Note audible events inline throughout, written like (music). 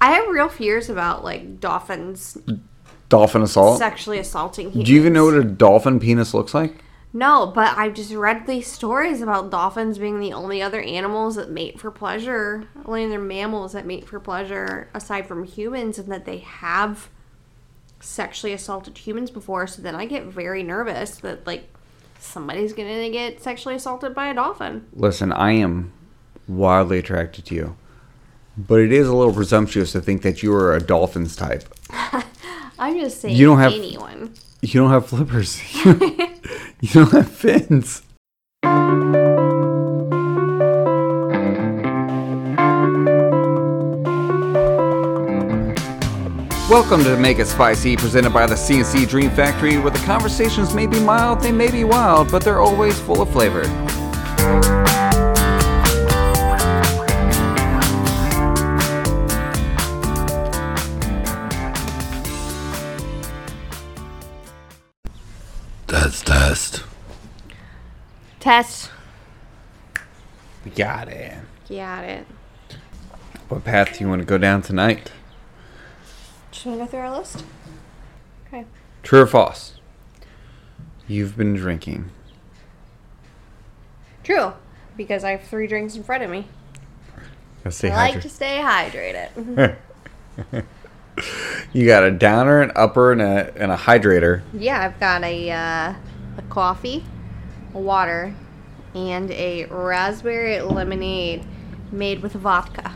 I have real fears about like dolphins Dolphin assault. sexually assaulting humans. Do you even know what a dolphin penis looks like? No, but I've just read these stories about dolphins being the only other animals that mate for pleasure, only other mammals that mate for pleasure aside from humans, and that they have sexually assaulted humans before. So then I get very nervous that like somebody's gonna get sexually assaulted by a dolphin. Listen, I am wildly attracted to you, but it is a little presumptuous to think that you are a dolphins type. (laughs) I'm just saying, You don't have- anyone. You don't have flippers. (laughs) (laughs) you don't have fins. Welcome to Make It Spicy, presented by the CNC Dream Factory, where the conversations may be mild, they may be wild, but they're always full of flavor. Test. We got it. Got it. What path do you want to go down tonight? Just wanna go through our list. Okay. True or false? You've been drinking. True, because I have three drinks in front of me. Let's stay I like hydrated. to stay hydrated. (laughs) You got a downer, an upper, and a and a hydrator. yeah, I've got a uh, a coffee, a water, and a raspberry lemonade made with vodka.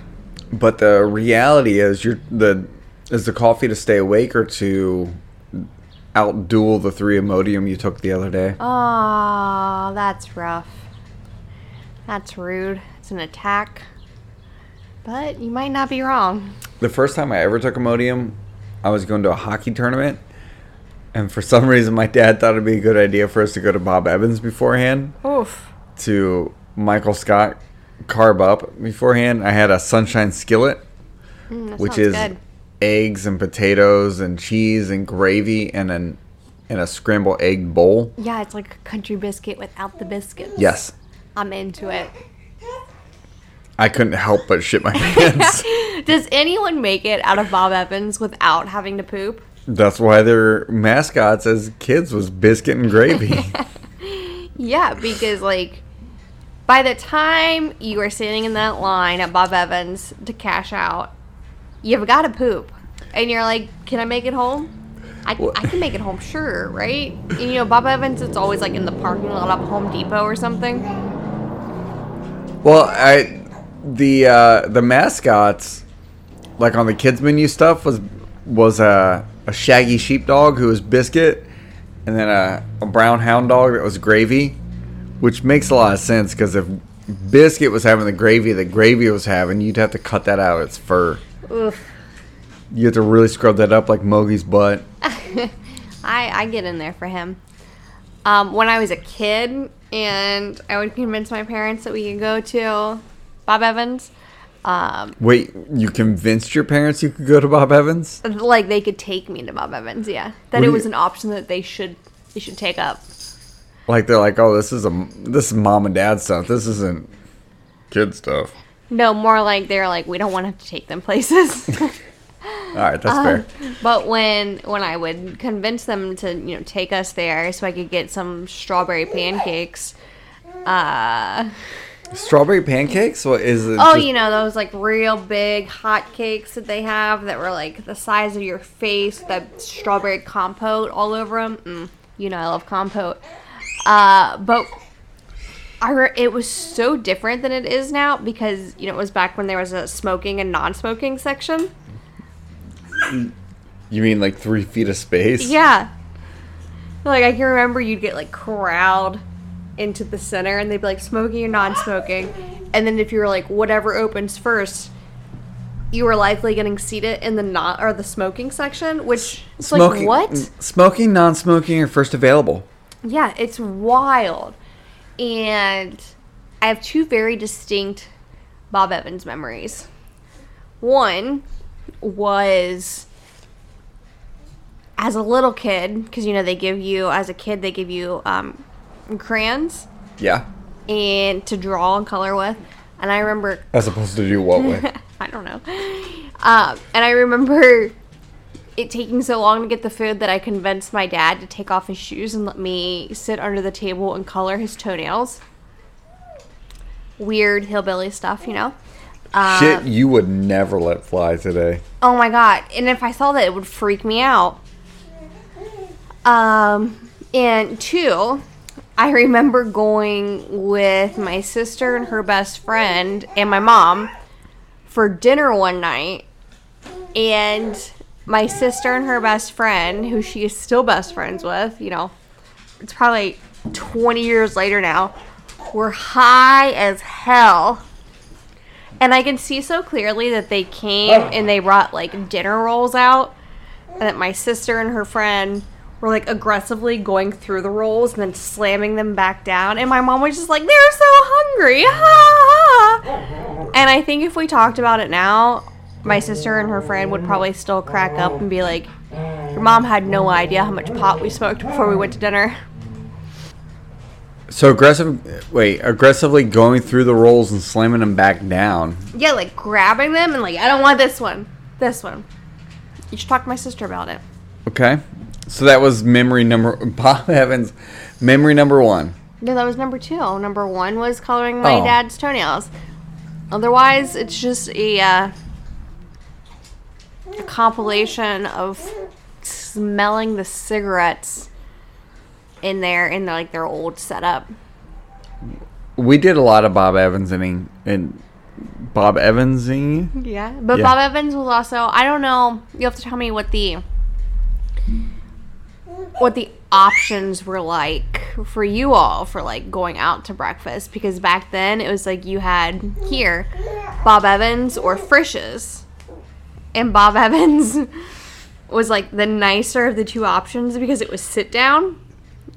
But the reality is, you're the is the coffee to stay awake or to outduel the three Imodium you took the other day. Oh, that's rough. That's rude. It's an attack. But you might not be wrong. The first time I ever took Imodium, I was going to a hockey tournament, and for some reason, my dad thought it'd be a good idea for us to go to Bob Evans beforehand. Oof. To Michael Scott carb up beforehand. I had a sunshine skillet. Mm, which is good. eggs and potatoes and cheese and gravy and an and a scrambled egg bowl. Yeah, it's like a country biscuit without the biscuits. Yes, I'm into it. I couldn't help but shit my (laughs) pants. Does anyone make it out of Bob Evans without having to poop? That's why their mascots as kids was biscuit and gravy. (laughs) Yeah, because like by the time you are sitting in that line at Bob Evans to cash out, you've got to poop. And you're like, can I make it home? I, I can make it home, sure, right? And, you know, Bob Evans, it's always like in the parking lot of Home Depot or something. well, I the uh, the mascots like on the kids menu stuff was was a a shaggy sheepdog who was biscuit and then a, a brown hound dog that was gravy, which makes a lot of sense because if biscuit was having the gravy that gravy was having, you'd have to cut that out of its fur. Oof. You have to really scrub that up like Mowgli's butt. (laughs) I, I get in there for him. Um, when I was a kid and I would convince my parents that we could go to Bob Evans, um, Wait, you convinced your parents you could go to Bob Evans? like they could take me to Bob Evans, yeah. That it was you- an option that they should they should take up. Like they're like, oh, this is a this is mom and dad stuff. This isn't kid stuff. No, more like they're like we don't want to have to take them places. (laughs) All right, that's fair. but when when I would convince them to you know take us there so I could get some strawberry pancakes. Uh, Strawberry pancakes? What is it? oh, just- you know those like real big hot cakes that they have that were like the size of your face, that strawberry compote all over them. Mm, you know I love compote. Uh, but I re- it was so different than it is now because you know it was back when there was a smoking and non-smoking section. You mean like three feet of space? Yeah. Like I can remember you'd get like corralled into the center and they'd be like smoking or non-smoking. And then if you were like whatever opens first, you were likely getting seated in the not or the smoking section, which it's like what? Smoking, non-smoking are first available. Yeah, it's wild. And I have two very distinct Bob Evans memories. One was as a little kid, because you know they give you as a kid they give you um, crayons Yeah. and to draw and color with. And I remember (laughs) As opposed to do what with? (laughs) I don't know. Um, and I remember it taking so long to get the food that I convinced my dad to take off his shoes and let me sit under the table and color his toenails. Weird hillbilly stuff, you know? Uh, Shit, you would never let fly today. Oh my god. And if I saw that, it would freak me out. Um, and two, I remember going with my sister and her best friend and my mom for dinner one night. And my sister and her best friend, who she is still best friends with, you know, it's probably 20 years later now, were high as hell. And I can see so clearly that they came and they brought like dinner rolls out, and that my sister and her friend were like aggressively going through the rolls and then slamming them back down. And my mom was just like, they're so hungry. Ha, ha. And I think if we talked about it now, my sister and her friend would probably still crack up and be like, your mom had no idea how much pot we smoked before we went to dinner. So aggressive. Wait, aggressively going through the rolls and slamming them back down. Yeah, like grabbing them and like, I don't want this one. This one. You should talk to my sister about it. Okay. So that was memory number. (laughs) Bob Evans, memory number one. No, that was number two. Number one was coloring my Oh. dad's toenails. Otherwise, it's just a, uh, a compilation of smelling the cigarettes in there in like their old setup. We did a lot of Bob Evansing and Bob Evansing. Yeah, but Yeah. Bob Evans was also. I don't know. You have to tell me what the what the options were like for you all for like going out to breakfast because back then it was like you had here Bob Evans or Frisch's, and Bob (laughs) Evans was like the nicer of the two options because it was sit down,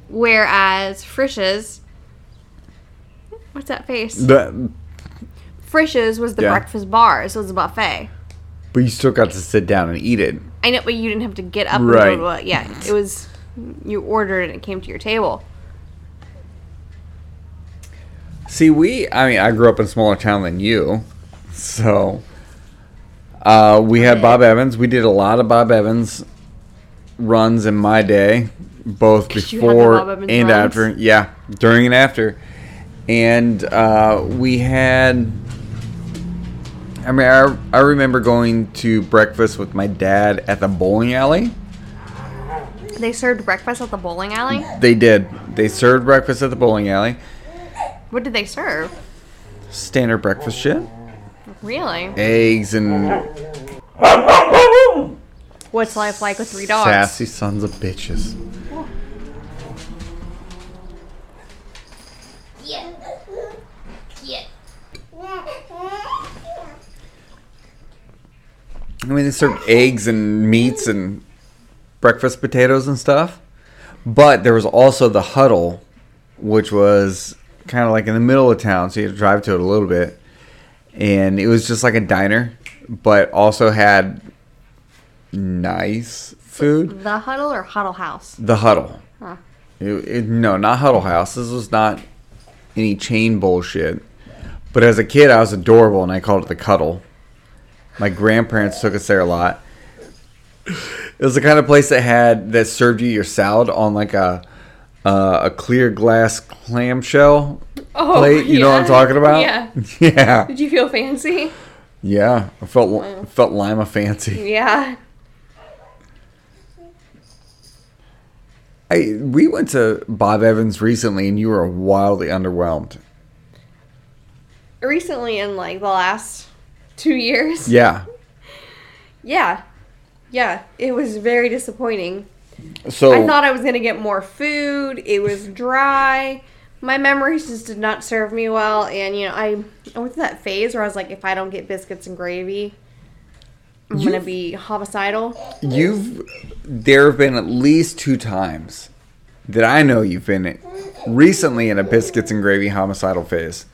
whereas Frisch's. What's that face? The, Frisch's was the Yeah. breakfast bar, so it was a buffet. but you still got to sit down and eat it. I know, but you didn't have to get up. Right. And go to, yeah, it was you ordered and it came to your table. See, we. I mean, I grew up in a smaller town than you, so uh, we had Bob Evans. We did a lot of Bob Evans runs in my day, both you had the before and runs? after. Yeah, during and after, and uh, we had. I mean, I, I remember going to breakfast with my dad at the bowling alley. They served breakfast at the bowling alley. They did. They served breakfast at the bowling alley. What did they serve? Standard breakfast shit. Really? Eggs and What's life like with three dogs? Sassy sons of bitches. Yeah. Yeah. I mean, they served eggs and meats and breakfast potatoes and stuff. But there was also the huddle, which was kind of like in the middle of town, so you had to drive to it a little bit. And it was just like a diner, but also had nice food. The huddle or huddle house? The huddle. Huh. It, it, no, not Huddle House. This was not any chain bullshit. But as a kid, I was adorable, and I called it the Cuddle. My grandparents took us there a lot. It was the kind of place that had that served you your salad on like a uh, a clear glass clamshell Oh, plate. You know what I'm talking about? Yeah. (laughs) yeah, Did you feel fancy? yeah. I felt felt lima fancy. Yeah. I we went to Bob Evans recently, and you were wildly underwhelmed. Recently, in like the last two years. Yeah. (laughs) Yeah. Yeah. It was very disappointing. So I thought I was gonna get more food. It was dry. My memories just did not serve me well, and you know, I I went through that phase where I was like, if I don't get biscuits and gravy, I'm gonna be homicidal. You've there have been at least two times that I know you've been recently in a biscuits and gravy homicidal phase.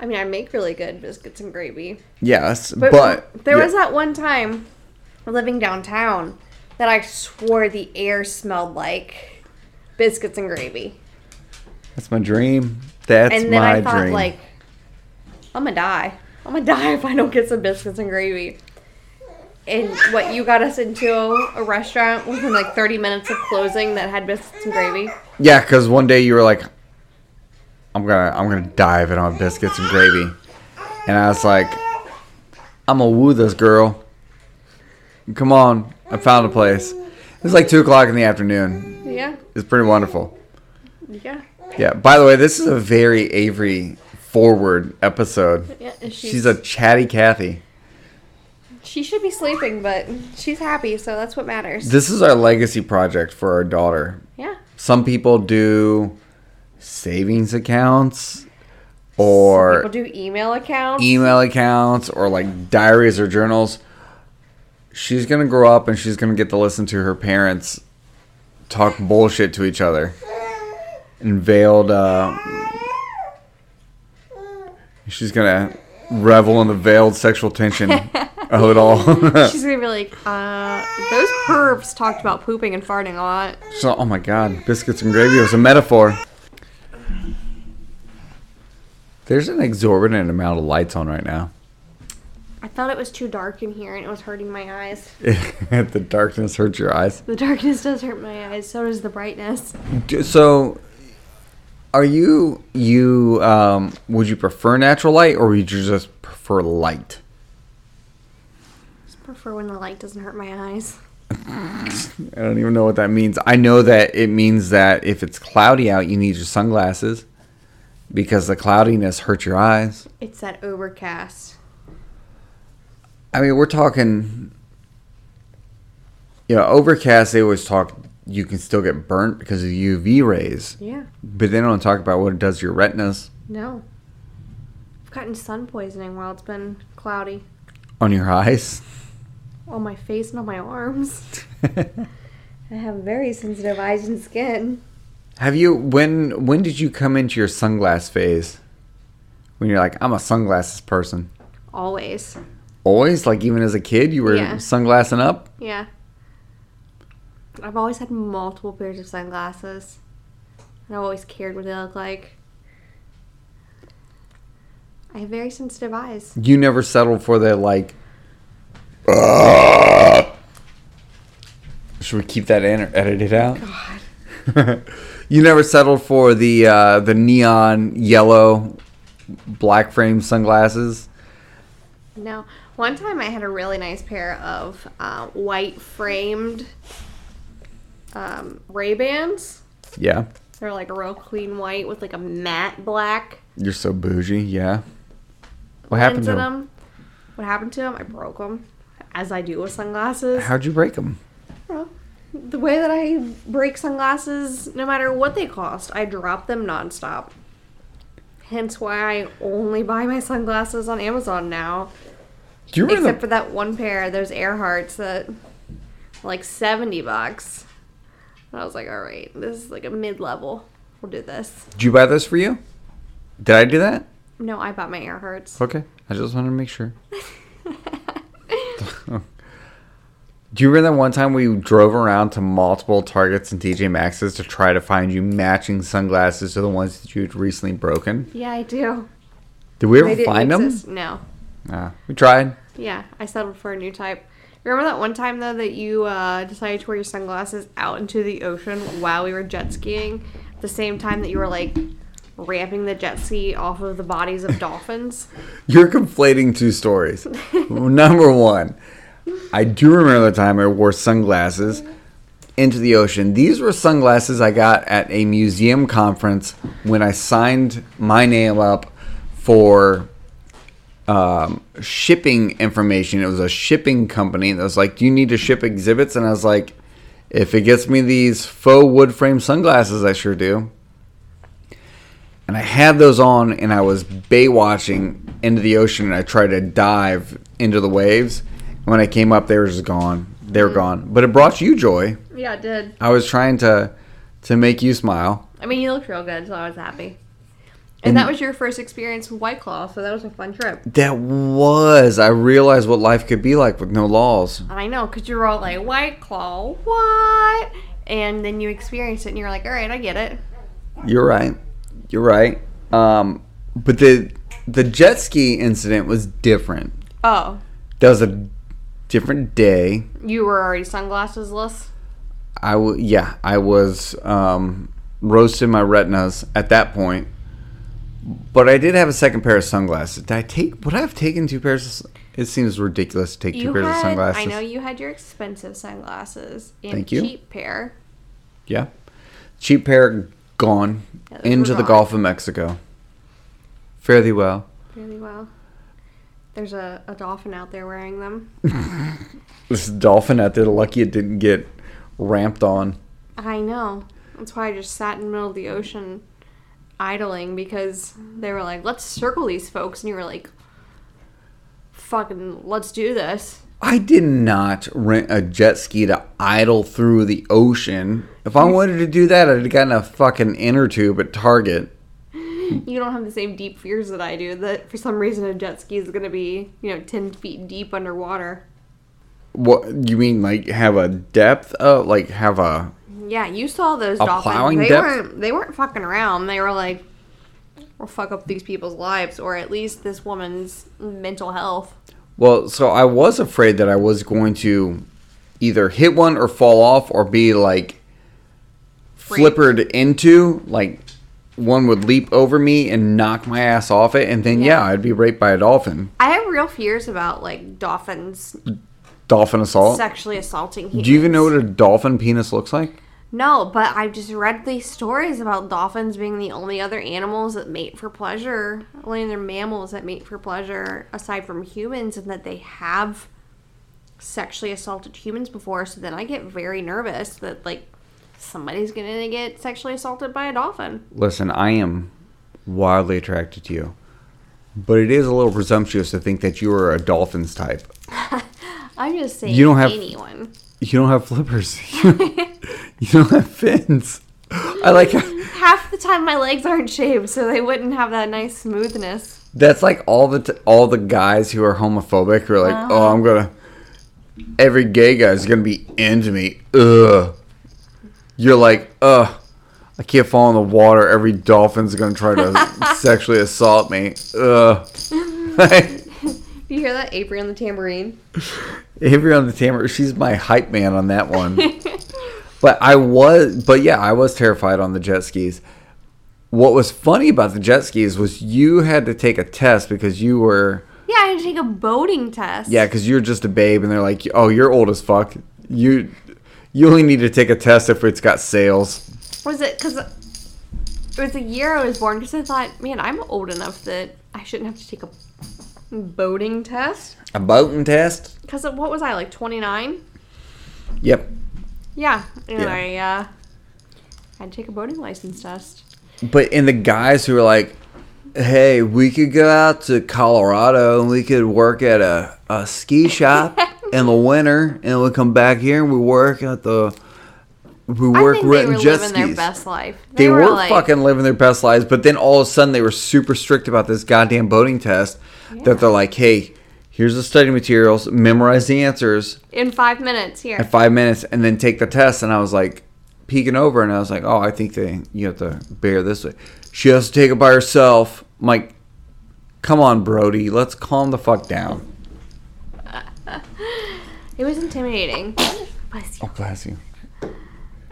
I mean, I make really good biscuits and gravy, Yes, but, but, there yeah, was that one time living downtown that I swore the air smelled like biscuits and gravy, that's my dream. That's my dream. and then my I thought dream. like, I'm gonna die. I'm gonna (laughs) die if I don't get some biscuits and gravy. And what you got us into a restaurant within like 30 minutes of closing that had biscuits and gravy. Yeah, because one day you were like, "I'm gonna, I'm gonna die if I biscuits and gravy," and I was like, "I'm gonna woo this girl. Come on, I found a place." It's like two o'clock in the afternoon. Yeah, It's pretty wonderful. yeah, Yeah. By the way, this is a very Avery forward episode. yeah. and She's a chatty Kathy. she should be sleeping, but she's happy, so that's what matters. This is our legacy project for our daughter. yeah, Some people do savings accounts people or do email accounts. email accounts or like diaries or journals. She's gonna grow up and she's gonna get to listen to her parents talk bullshit to each other in veiled. Uh, she's gonna revel in the veiled sexual tension (laughs) of it all. (laughs) She's gonna be like, uh, those pervs talked about pooping and farting a lot. So, oh my god, biscuits and gravy was a metaphor. There's an exorbitant amount of lights on right now. I thought it was too dark in here and it was hurting my eyes. (laughs) the darkness hurts your eyes. The darkness does hurt my eyes, so does the brightness. So, are you you um would you prefer natural light or would you just prefer light? Just prefer when the light doesn't hurt my eyes. I don't even know what that means. I know that it means that if it's cloudy out, you need your sunglasses because the cloudiness hurts your eyes. It's that overcast. I mean, we're talking. You know, overcast. They always talk. You can still get burnt because of UV rays, Yeah. but they don't talk about what it does to your retinas No. I've gotten sun poisoning while it's been cloudy. on your eyes. On my face and on my arms. (laughs) I have very sensitive eyes and skin. Have you when when did you come into your sunglass phase? When you're like, I'm a sunglasses person. Always. Always, like even as a kid, you were Yeah. sunglassing up. Yeah. I've always had multiple pairs of sunglasses. And I've always cared what they look like. I have very sensitive eyes. You never settled for the like. Should we keep that in or edit it out? God. (laughs) you never settled for the uh, the neon yellow black frame sunglasses. No. One time I had a really nice pair of uh, white framed um, Ray Bans. Yeah, They're like a real clean white with like a matte black you're so bougie. Yeah. What happened to them. What happened to them? I broke them, as I do with sunglasses. How'd you break them? Well, the way that I break sunglasses, no matter what they cost, I drop them nonstop. Hence why I only buy my sunglasses on Amazon now. Do you Except the, for that one pair, those Earharts that like 70 bucks. And I was like, all right, this is like a mid level. We'll do this. Did you buy those for you? Did I do that? No, I bought my Earharts. Okay, I just wanted to make sure. (laughs) (laughs) Do you remember that one time we drove around to multiple Targets and TJ Maxx's to try to find you matching sunglasses to the ones that you'd recently broken? Yeah, I do. Did we ever find exist- them? No. Nah, we tried. Yeah, I settled for a new type. Remember that one time though that you uh, decided to wear your sunglasses out into the ocean while we were jet skiing, at the same time that you were like ramping the jet ski off of the bodies of dolphins? (laughs) You're conflating two stories. (laughs) Number one, I do remember the time I wore sunglasses into the ocean. These were sunglasses I got at a museum conference when I signed my name up for um, shipping information. It was a shipping company that was like, "Do you need to ship exhibits?" And I was like, "If it gets me these faux wood frame sunglasses, I sure do." And I had those on, and I was bay watching into the ocean, and I tried to dive into the waves. And when I came up, they were just gone. They were mm-hmm. gone. But it brought you joy. Yeah, it did. I was trying to to make you smile. I mean, you looked real good, so I was happy. And, that was your first experience with White Claw, so that was a fun trip. That was. I realized what life could be like with no laws. I know, because you were all like, White Claw, what? And then you experienced it, and you're like, all right, I get it. You're right. You're right. Um, but the the jet ski incident was different. Oh, That was a different day. you were already sunglassesless. I w- yeah, I was um, roasting my retinas at that point. But I did have a second pair of sunglasses. Did I take? Would I have taken two pairs? Of, it seems ridiculous to take two You pairs of sunglasses. I know you had your expensive sunglasses and Thank you. cheap pair. Yeah, cheap pair gone Yeah, into the gone. Gulf of Mexico. Fare thee well. Really well. There's a, a dolphin out there wearing them. (laughs) This dolphin out there, lucky it didn't get ramped on. I know. That's why I just sat in the middle of the ocean idling because they were like, let's circle these folks. And you were like, fucking, let's do this. I did not rent a jet ski to idle through the ocean. If I wanted to do that, I'd have gotten a fucking inner tube at Target. You don't have the same deep fears that I do, that for some reason a jet ski is going to be, you know, 10 feet deep underwater. What you mean? Like have a depth? Of, like have a? Yeah, you saw those A dolphins. plowing They depth? weren't they weren't fucking around. They were like we'll fuck up these people's lives or at least this woman's mental health. Well, so I was afraid that I was going to either hit one or fall off or be like flippered into like one would leap over me and knock my ass off it and then yeah, Yeah. I'd be raped by a dolphin. I have real fears about like dolphins Dolphin assault. sexually assaulting humans. Do you even know what a dolphin penis looks like? No, but I've just read these stories about dolphins being the only other animals that mate for pleasure. Only other mammals that mate for pleasure aside from humans, and that they have sexually assaulted humans before. So then I get very nervous that like somebody's gonna get sexually assaulted by a dolphin. Listen, I am wildly attracted to you. But it is a little presumptuous to think that you are a dolphins type. (laughs) I'm just saying, You don't have- anyone. You don't have flippers. (laughs) you don't have fins. I like (laughs) Half the time my legs aren't shaved, so they wouldn't have that nice smoothness. that's like all the t- all the guys who are homophobic who are like, "Oh, uh-huh. I'm going to every gay guy is going to be into me." Ugh. You're like, "Ugh. I can't fall in the water. Every dolphin's going to try to (laughs) sexually assault me." Ugh. (laughs) Do you hear that? Avery on the tambourine. (laughs) Avery on the Tamer, she's my hype man on that one. but I was, but yeah, I was terrified on the jet skis. What was funny about the jet skis was you had to take a test because you were, Yeah, I had to take a boating test. yeah, because you're just a babe, and they're like, oh, you're old as fuck. You, you only need to take a test if it's got sails. Was it because it was the year I was born? Because I thought, man, I'm old enough that I shouldn't have to take a boating test. A boating test? Because what was I like 29? Yep. Yeah, and Yeah. I uh, had to take a boating license test. But in the guys who are like, hey, we could go out to Colorado and we could work at a, a ski shop (laughs) in the winter and we come back here and we work at the we I work think they renting were jet living skis. their best life. they, were, like, fucking living their best lives, but then all of a sudden they were super strict about this goddamn boating test that they're like, hey, here's the study materials, memorize the answers in five minutes here. in five minutes and then take the test. And I was like, peeking over and I was like, oh, I think they you have to bear this way. She has to take it by herself. I'm like, come on, Brody, let's calm the fuck down. (laughs) It was intimidating. Bless you. Oh, bless you.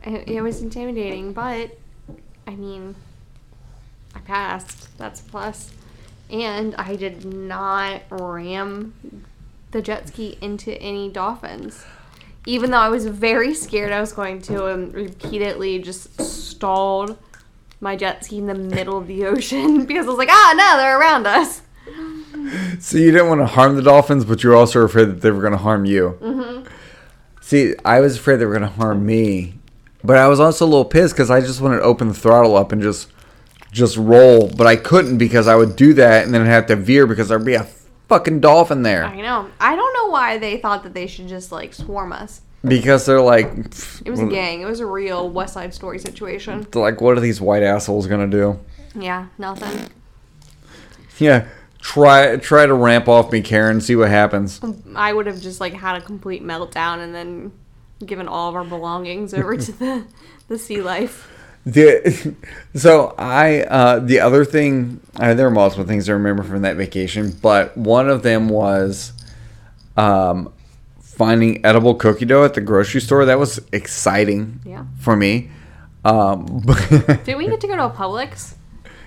It, it was intimidating, but I mean, I passed. That's a plus. And I did not ram the jet ski into any dolphins. Even though I was very scared I was going to, and repeatedly just stalled my jet ski in the middle of the ocean (laughs) because I was like, ah, no, they're around us. So you didn't want to harm the dolphins, but you were also afraid that they were going to harm you. Mm-hmm. See, I was afraid they were going to harm me, but I was also a little pissed because I just wanted to open the throttle up and just just roll, but I couldn't because I would do that and then I'd have to veer because there'd be a fucking dolphin there. I know. I don't know why they thought that they should just like swarm us. Because they're like, It was a gang. It was a real West Side Story situation. they're like, what are these white assholes gonna do? Yeah, nothing. Yeah, try try to ramp off me, Karen. See what happens. I would have just like had a complete meltdown and then given all of our belongings over to the the sea life. The (laughs) so I uh, the other thing uh, there are multiple things I remember from that vacation, but one of them was um, finding edible cookie dough at the grocery store. That was exciting Yeah. for me. Um, (laughs) Did we get to go to a Publix?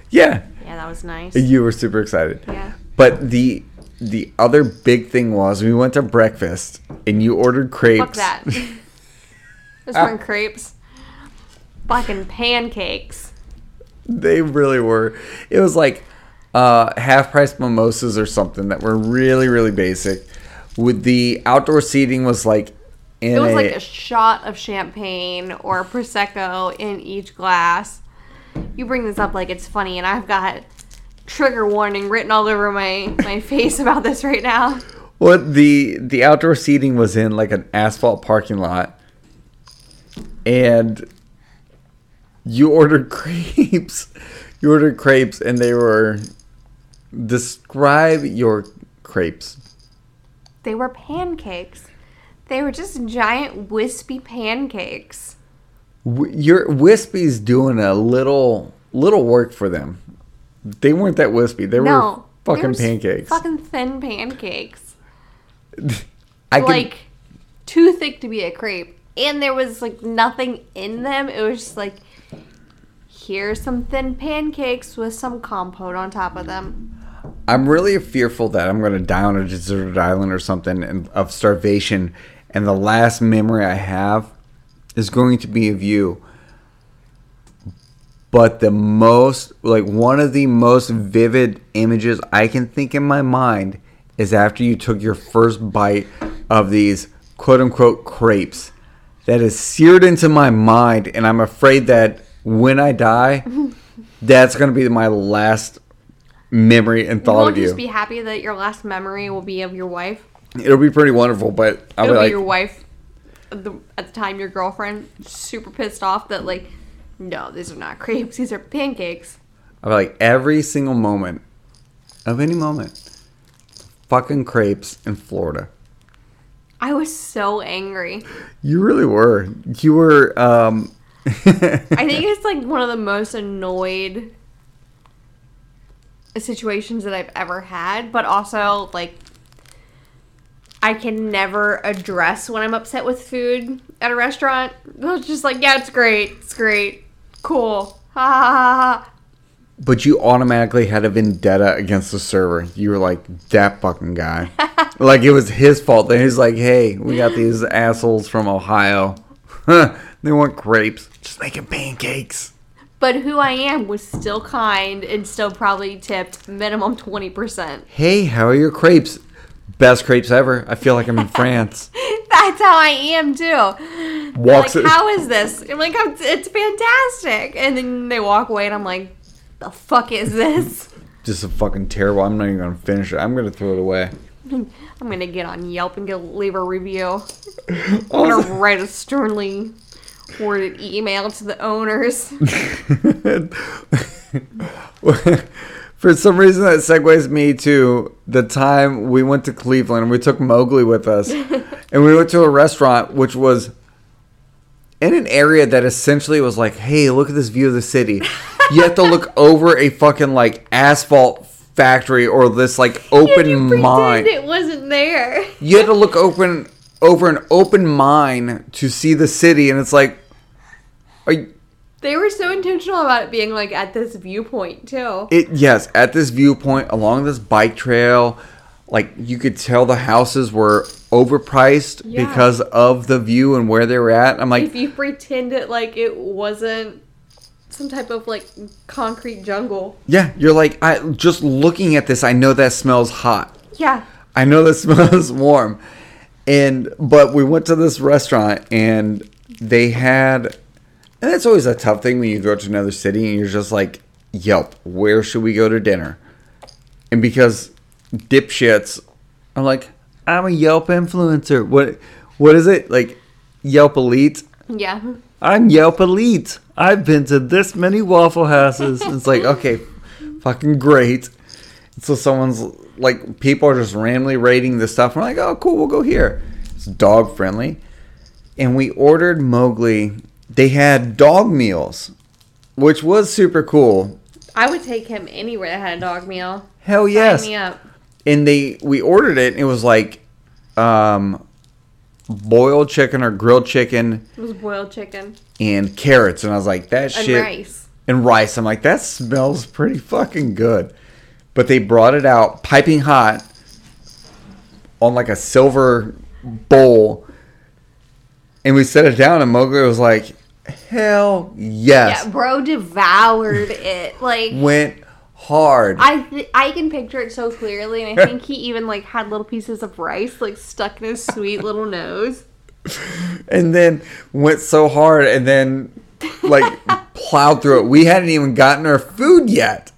yeah, Yeah, that was nice. you were super excited. Yeah. But the the other big thing was we went to breakfast and you ordered crepes. Fuck that. (laughs) Those Ah. crepes. Fucking pancakes. They really were. It was like uh, half price mimosas or something that were really really basic. With the outdoor seating was like in It was a, like a shot of champagne or prosecco in each glass. You bring this up like it's funny, and I've got trigger warning written all over my my (laughs) face about this right now. What the the outdoor seating was in like an asphalt parking lot, and you ordered (laughs) crepes. You ordered crepes, and they were describe your crepes. They were pancakes. They were just giant wispy pancakes. Your wispy's doing a little little work for them. They weren't that wispy. They were No, they fucking were pancakes. Fucking thin pancakes. (laughs) I can, like too thick to be a crepe. And there was like nothing in them. It was just like here's some thin pancakes with some compote on top of them. I'm really fearful that I'm going to die on a deserted island or something and, of starvation, and the last memory I have is going to be of you. But the most, like one of the most vivid images I can think in my mind is after you took your first bite of these quote unquote crepes. That is seared into my mind, and I'm afraid that when I die, (laughs) that's going to be my last memory and thought of you. just be happy that your last memory will be of your wife. It'll be pretty wonderful, but I'll It'll be be like, your wife at the, at the time your girlfriend super pissed off that like no, these are not (laughs) crepes, these are pancakes. Be like every single moment of any moment, fucking crepes in Florida. I was so angry. You really were. You were. um (laughs) I think it's like one of the most annoyed situations that I've ever had, but also like I can never address when I'm upset with food at a restaurant. It's just like, yeah, it's great, it's great, cool, ha ha ha ha. But you automatically had a vendetta against the server. You were like that fucking guy. (laughs) like it was his fault. That he's like, hey, we got these (laughs) assholes from Ohio. (laughs) they want grapes. Just making pancakes. But who I am was still kind and still probably tipped minimum twenty percent. Hey, how are your crepes? Best crepes ever. I feel like I'm in (laughs) France. That's how I am too. Walks like, how is this? I'm like, "I'm- it's fantastic. And then they walk away, and I'm like, the fuck is this? (laughs) just a fucking terrible. I'm not even gonna finish it. I'm gonna throw it away. (laughs) I'm gonna get on Yelp and go leave a review. I'm gonna write a sternly worded email to the owners. (laughs) For some reason, that segues me to the time we went to Cleveland. And we took Mowgli with us, (laughs) and we went to a restaurant which was in an area that essentially was like, "Hey, look at this view of the city." You have to look (laughs) over a fucking like asphalt factory or this like open you mine. it wasn't there. You had to look open over an open mine to see the city, and it's like, are you, They were so intentional about it being like at this viewpoint too. It yes, at this viewpoint along this bike trail, like you could tell the houses were overpriced Yeah. because of the view and where they were at. I'm like, if you pretend it like it wasn't some type of like concrete jungle. yeah, you're like, I just looking at this, I know that smells hot. Yeah. I know that (laughs) smells warm. And but we went to this restaurant and they had and it's always a tough thing when you go to another city and you're just like, Yelp, where should we go to dinner? And because dipshits I'm like, I'm a Yelp influencer. What what is it? Like Yelp elite? Yeah. I'm Yelp elite. I've been to this many Waffle Houses. (laughs) it's like, okay, fucking great. So someone's like, people are just randomly rating this stuff. We're like, oh, cool, we'll go here. It's dog friendly. And we ordered Mowgli. They had dog meals. which was super cool. I would take him anywhere that had a dog meal. Hell Sign yes. me up. and they we ordered it and it was like um boiled chicken or grilled chicken It was boiled chicken and carrots and I was like that and shit rice. and rice. I'm like that smells pretty fucking good. But they brought it out piping hot on like a silver bowl and we set it down and Mowgli was like hell yes. Yeah, bro devoured it. Like Went hard. I th- I can picture it so clearly, and I (laughs) think he even like had little pieces of rice like stuck in his sweet little nose. and then went so hard and then like (laughs) plowed through it. We hadn't even gotten our food yet.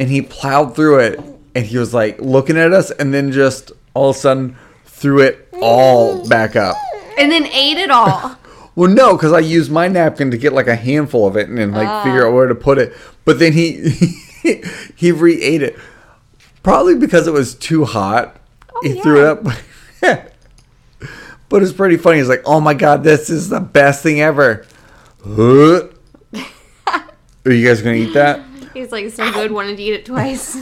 And he plowed through it and he was like looking at us and then just all of a sudden threw it all back up. And then ate it all. Well, no, because I used my napkin to get like a handful of it and then like ah. figure out where to put it. But then he (laughs) he re-ate it, probably because it was too hot. Oh, he threw it up. (laughs) but it's pretty funny. He's like, "Oh my god, this is the best thing ever." Huh? (laughs) Are you guys gonna eat that? He's like so good, wanted to eat it twice.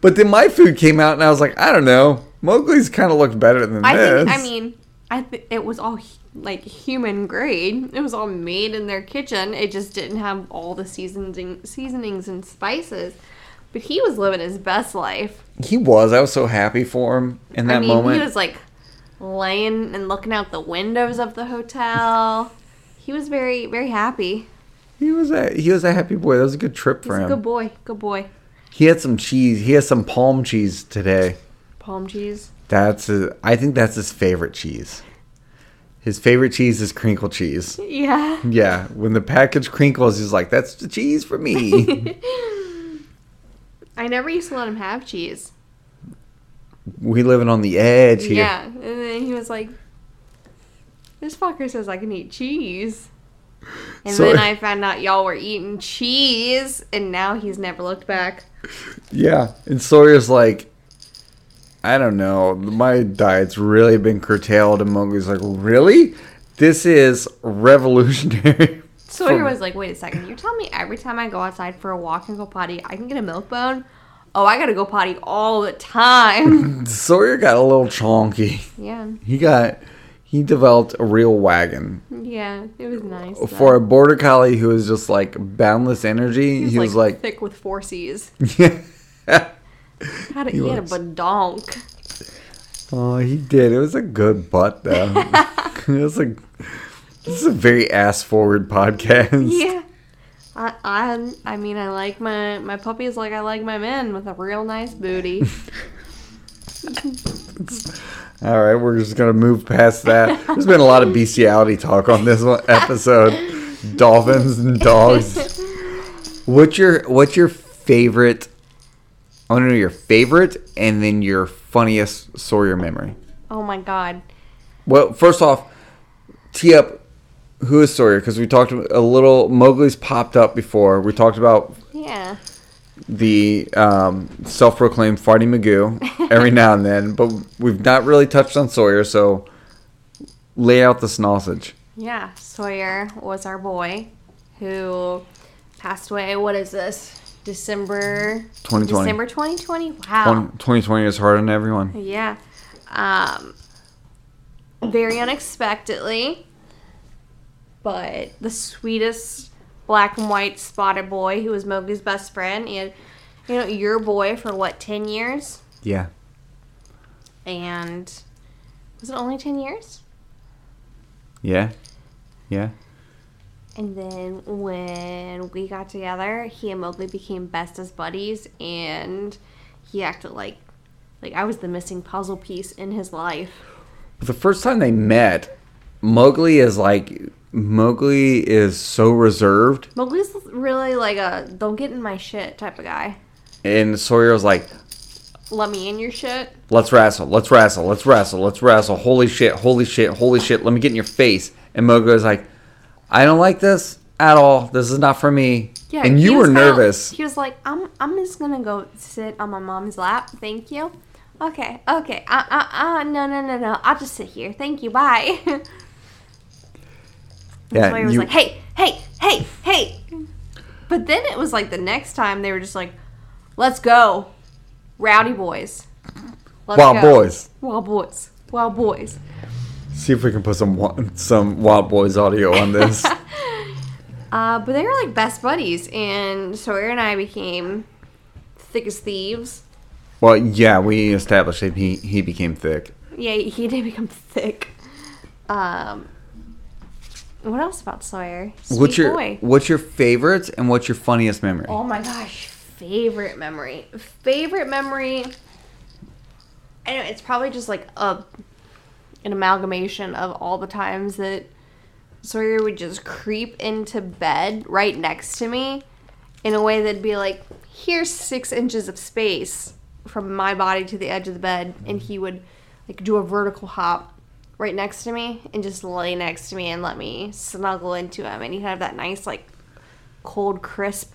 But then my food came out, and I was like, I don't know. Mowgli's kind of looked better than I this. think. I mean, I th- it was all like human grade. It was all made in their kitchen. It just didn't have all the seasoning, seasonings and spices. But he was living his best life. he was. I was so happy for him in that I mean, moment. he was like laying and looking out the windows of the hotel. He was very, very happy. He was a he was a happy boy. That was a good trip He's for a him. good boy. Good boy. He had some cheese. He has some palm cheese today. Palm cheese. That's a, I think that's his favorite cheese. His favorite cheese is crinkle cheese. Yeah. Yeah, when the package crinkles, he's like, "That's the cheese for me." (laughs) I never used to let him have cheese. we living on the edge here. Yeah. And then he was like, This fucker says I can eat cheese. And So- then (laughs) I found out y'all were eating cheese, and now he's never looked back. Yeah, and Sawyer's like, I don't know, my diet's really been curtailed. And Mowgli's like, really? This is revolutionary. (laughs) Sawyer For- was like, Wait a second, You tell me every time I go outside for a walk and go potty, I can get a milk bone? Oh, I gotta go potty all the time. (laughs) Sawyer got a little chonky. yeah. He got, he developed a real wagon. Yeah. It was nice. Uh, for a border collie who is just like boundless energy, he was, like, thick with four C's. yeah. (laughs) Had a, He he, had a badonk. Oh, he did. It was a good butt though. (laughs) it was a, this is a very ass forward podcast. Yeah. I, I I mean I like my my puppies like I like my men with a real nice booty. (laughs) All right, we're just gonna move past that. There's been a lot of bestiality talk on this one episode. (laughs) Dolphins and dogs. What's your What's your favorite? I want to know your favorite, and then your funniest Sawyer memory. oh my god. Well, first off, tee up. Who is Sawyer? Because we talked a little. Mowgli's popped up before. We talked about Yeah. the um, self-proclaimed Farty Magoo every (laughs) now and then, but we've not really touched on Sawyer. So lay out the sausage. Yeah. Sawyer was our boy who passed away. What is this? December 2020. December 2020. Wow. 2020 is hard on everyone. Yeah. Um very unexpectedly. But the sweetest black and white spotted boy who was Mowgli's best friend and you know, your boy for what, ten years? Yeah. And was it only ten years? Yeah. Yeah. And then when we got together, he and Mowgli became best as buddies, and he acted like like I was the missing puzzle piece in his life. But the first time they met, Mowgli is like Mowgli is so reserved, Mowgli's really like a don't get in my shit type of guy. and Sawyer was like, Let me in your shit. "Let's wrestle, let's wrestle, let's wrestle, let's wrestle. Holy shit, holy shit, holy shit. Let me get in your face." And Mowgli was like, "I don't like this at all. This is not for me." Yeah, and you were kinda- nervous. he was like, "I'm I'm just gonna go sit on my mom's lap. Thank you." Okay, okay. Uh, uh, uh, no, no, no, no. I'll just sit here. Thank you. Bye. (laughs) Yeah, Sawyer was you- like, "Hey, hey, hey, hey. But then it was like the next time they were just like, let's go. Rowdy boys. Let's Wild go. boys. Wild boys. Wild boys. See if we can put some wa- some Wild Boys audio on this. (laughs) Uh, but they were like best buddies, and Sawyer and I became thick as thieves. well, yeah, we established that he he became thick. Yeah, he did become thick. Um, what else about Sawyer? Sweet what's your boy. what's your favorites and what's your funniest memory? Oh my gosh, favorite memory. Favorite memory. I know it's probably just like a an amalgamation of all the times that Sawyer would just creep into bed right next to me in a way that'd be like, here's six inches of space from my body to the edge of the bed, and he would like do a vertical hop right next to me and just lay next to me and let me snuggle into him, and he'd have that nice like cold, crisp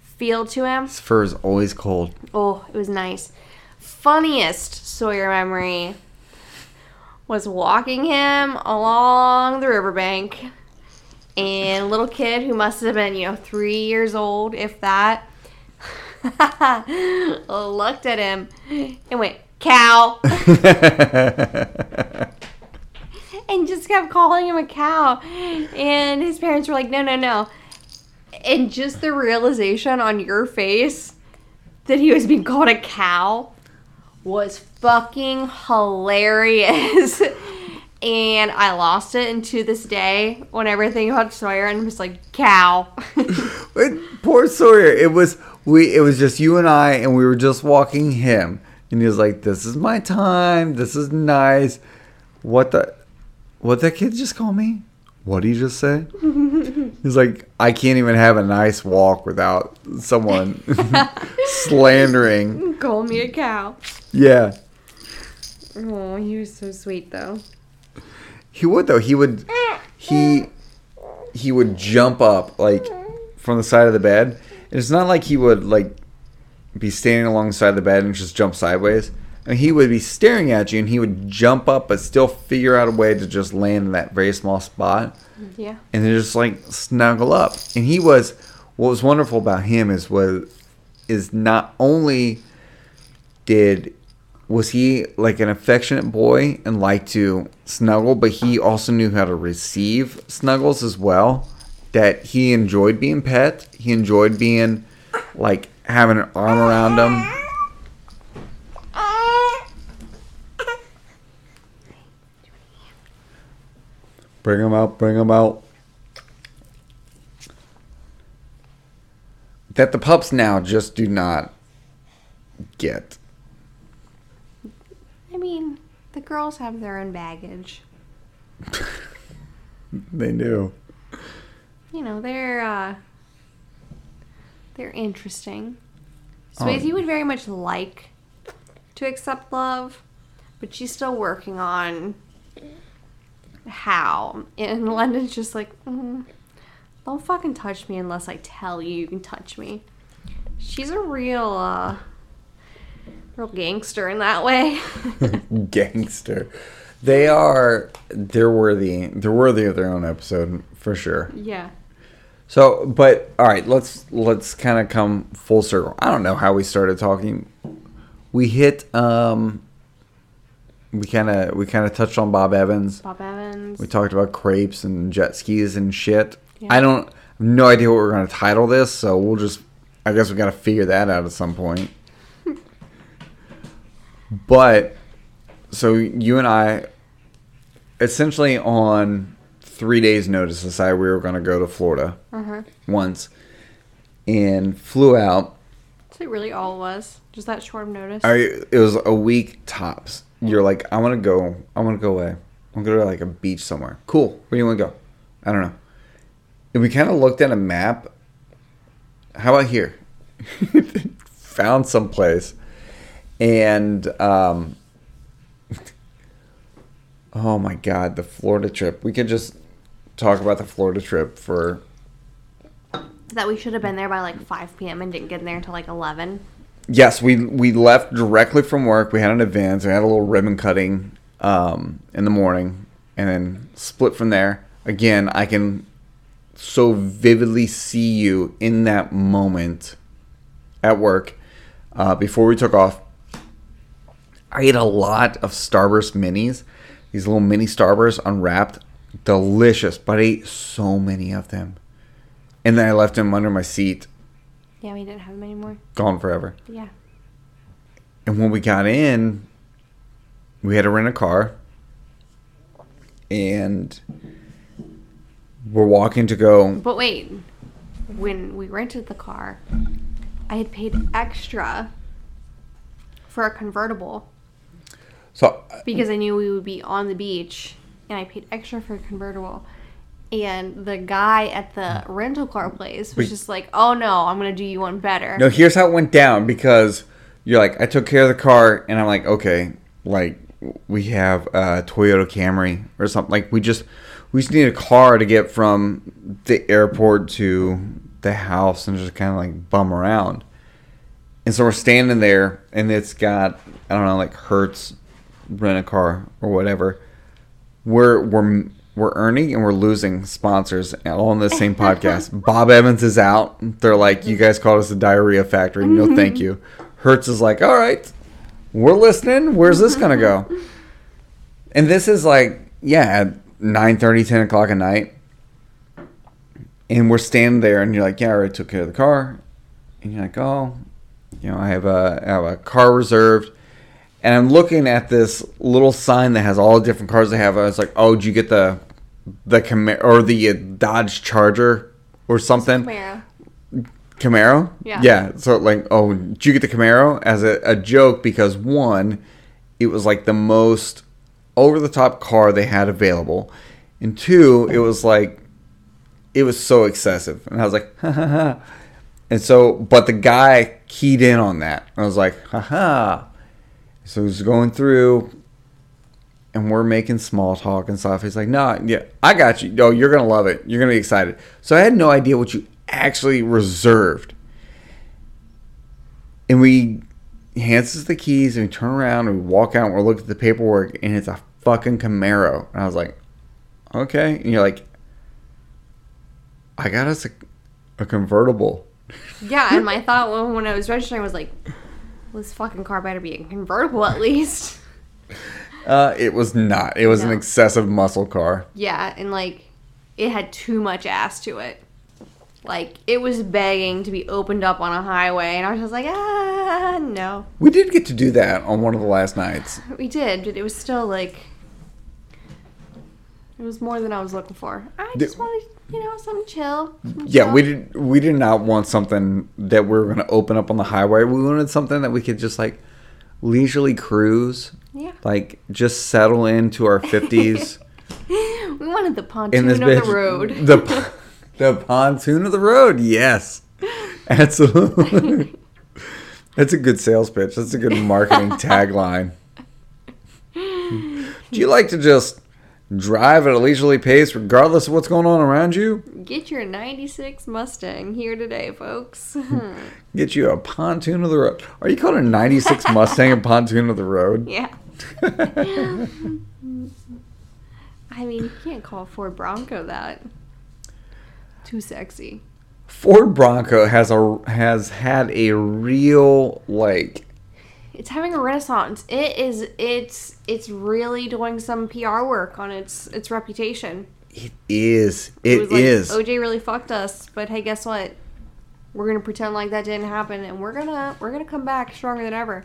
feel to him. His fur is always cold. Oh, it was nice. Funniest Sawyer memory was walking him along the riverbank. And a little kid who must have been, you know, three years old, if that, (laughs) looked at him and went, cow. (laughs) and just kept calling him a cow. And his parents were like, no, no, no. And just the realization on your face that he was being called a cow was fucking hilarious. (laughs) and I lost it. And to this day, whenever I think about Sawyer, I'm just like, cow. (laughs) Poor Sawyer. It was we. It was just you and I, and we were just walking him, and he was like, "This is my time. This is nice." What the? What that kid just call me? What did he just say? (laughs) He's like, I can't even have a nice walk without someone slandering. Call me a cow. Yeah, Oh, he was so sweet, though. he would though. He would. He he would jump up like from the side of the bed. And it's not like he would like be standing alongside the bed and just jump sideways. And he would be staring at you and he would jump up but still figure out a way to just land in that very small spot Yeah. and then just like snuggle up. And he was what was wonderful about him is was is not only did was he like an affectionate boy and liked to snuggle, but he also knew how to receive snuggles as well. That he enjoyed being pet. He enjoyed being like having an arm around him. Bring him out, bring him out. That the pups now just do not get. I mean, the girls have their own baggage. (laughs) They do. You know, they're, uh, they're interesting. Oh. Swayze would very much like to accept love, but she's still working on how. And (laughs) London's just like, mm, don't fucking touch me unless I tell you you can touch me. She's a real, uh, real gangster in that way. (laughs) Gangster. They are. They're worthy. They're worthy of their own episode for sure. yeah. So, but all right, let's let's kind of come full circle. I don't know how we started talking. We hit. um We kind of we kind of touched on Bob Evans. Bob Evans. We talked about crepes and jet skis and shit. Yeah. I don't have no idea what we're going to title this, so we'll just I guess we got to figure that out at some point. But so you and I essentially on 3 days notice decided we were going to go to Florida uh-huh. once and flew out. That's like really all it was. Just that short of notice. I it was a week tops. You're like, I want to go. I want to go away. I want to go to like a beach somewhere. Cool. Where do you want to go? I don't know. And we kind of looked at a map. How about here? (laughs) Found some place, and um, (laughs) oh my god, the Florida trip. We could just talk about the Florida trip for that we should have been there by like 5 p.m. and didn't get in there until like 11. Yes, we we left directly from work. We had an advance. We had a little ribbon cutting um, in the morning, and then split from there. Again, I can so vividly see you in that moment at work uh, before we took off. I ate a lot of Starburst minis, these little mini Starbursts unwrapped, delicious. But I ate so many of them, and then I left them under my seat, Yeah, we didn't have them anymore. gone forever. Yeah. And when we got in, we had to rent a car. And we're walking to go. But wait, when we rented the car, I had paid extra for a convertible So uh, because I knew we would be on the beach, and I paid extra for a convertible. And the guy at the mm. rental car place was just like, "Oh no, I'm gonna do you one better." no, here's how it went down because you're like, I took care of the car, and I'm like, okay, like we have a Toyota Camry or something. Like we just we just need a car to get from the airport to the house and just kind of like bum around. And so we're standing there, and it's got I don't know, like Hertz rent a car or whatever. We're we're we're earning and we're losing sponsors all on the same (laughs) podcast. Bob Evans is out. They're like, you guys called us a diarrhea factory. No, mm-hmm. thank you. Hertz is like, all right, we're listening. Where's this gonna go? (laughs) And this is like, yeah, at 9 30, 10 o'clock at night. And we're standing there, and you're like, yeah, I already took care of the car. And you're like, oh, you know, I have a, I have a car reserved. And I'm looking at this little sign that has all the different cars they have. I was like, oh, did you get the the Camaro or the uh, Dodge Charger or something? Camaro. Camaro? Yeah. Yeah. So like, oh, did you get the Camaro as a, a joke because one, it was like the most over the top car they had available, and two, it was like, it was so excessive, and I was like, (laughs) ha ha ha. And so, but the guy keyed in on that. I was like, ha ha. So he's going through, and we're making small talk and stuff. He's like, no, yeah, I got you. Oh, you're gonna love it. You're gonna be excited. So I had no idea what you actually reserved. And we hands us the keys and we turn around and we walk out and we look at the paperwork and it's a fucking Camaro. And I was like, okay. And you're like, I got us a, a convertible. Yeah, and my (laughs) thought when I was registering was like, well, this fucking car better be a convertible at least. Uh, it was not. It was an excessive muscle car. Yeah, and like, it had too much ass to it. Like, it was begging to be opened up on a highway, and I was just like, ah, no. We did get to do that on one of the last nights. (laughs) We did, but it was still like, it was more than I was looking for. I Did- just wanted, you know, something chill. something Yeah, chill. we did. We did not want something that we were going to open up on the highway. We wanted something that we could just like leisurely cruise, Yeah. like just settle into our fifties (laughs) We wanted the pontoon of bitch. (laughs) the road. The the pontoon of the road. Yes, (laughs) absolutely. That's a good sales pitch. That's a good marketing tagline. Do you like to just drive at a leisurely pace, regardless of what's going on around you? Get your 96 Mustang here today, folks. (laughs) Get you a pontoon of the road. Are you calling a '96 (laughs) Mustang a pontoon of the road? yeah. (laughs) I mean, you can't call Ford Bronco that. Too sexy. Ford Bronco has a has had a real like It's having a renaissance. It is it's it's really doing some PR work on its its reputation. it is it was like, is OJ really fucked us, but hey, guess what? We're gonna pretend like that didn't happen, and we're gonna we're gonna come back stronger than ever.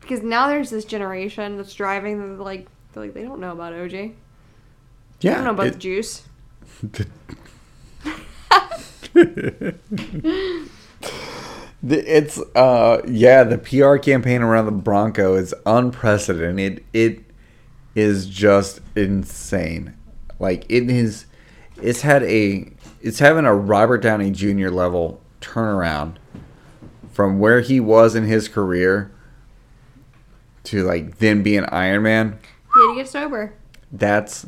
Because now there's this generation that's driving. That like they're like they don't know about OJ. They yeah don't know about it- the juice. The- (laughs) (laughs) It's uh yeah, the PR campaign around the Bronco is unprecedented. It, It is just insane. Like it is it's had a it's having a Robert Downey Jr. level turnaround from where he was in his career to like then being Iron Man. He had to get sober. That's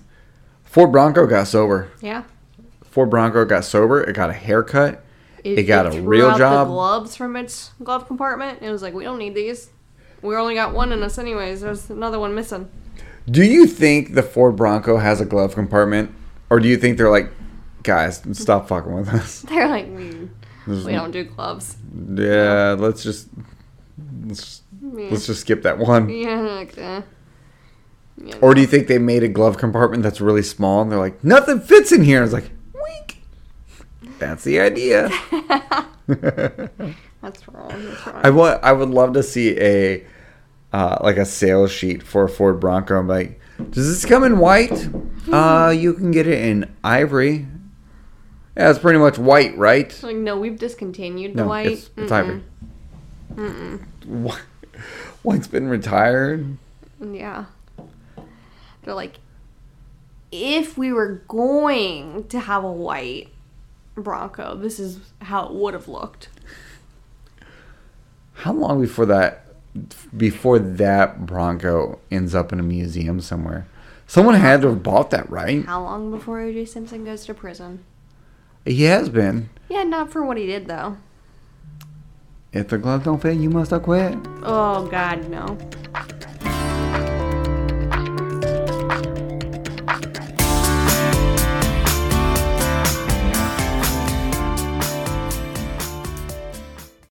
Ford Bronco got sober. Yeah. Ford Bronco got sober. It got a haircut. It got a threw real job. The gloves from its glove compartment. It was like we don't need these. We only got one in us anyways. There's another one missing. Do you think the Ford Bronco has a glove compartment, or do you think they're like guys, stop fucking with us. (laughs) They're like, we, we don't do gloves. Yeah, let's just let's, Yeah. let's just skip that one. (laughs) Yeah, like, uh, yeah, Or do you think they made a glove compartment that's really small and they're like, nothing fits in here? It's like. That's the idea. (laughs) (laughs) that's wrong. That's wrong. I would I would love to see a uh, like a sales sheet for a Ford Bronco. I'm like, does this come in white? Uh, you can get it in ivory. Yeah, it's pretty much white, right? like, no, we've discontinued the No, white. it's, it's Mm-mm. ivory. Wh- White's been retired. Yeah. They're like, if we were going to have a white Bronco, this is how it would have looked. How long before that before that Bronco ends up in a museum somewhere? Someone had to have bought that, right? How long before O.J. Simpson goes to prison? He has been. Yeah, not for what he did though. If the gloves don't fit, you must have quit. Oh God, no.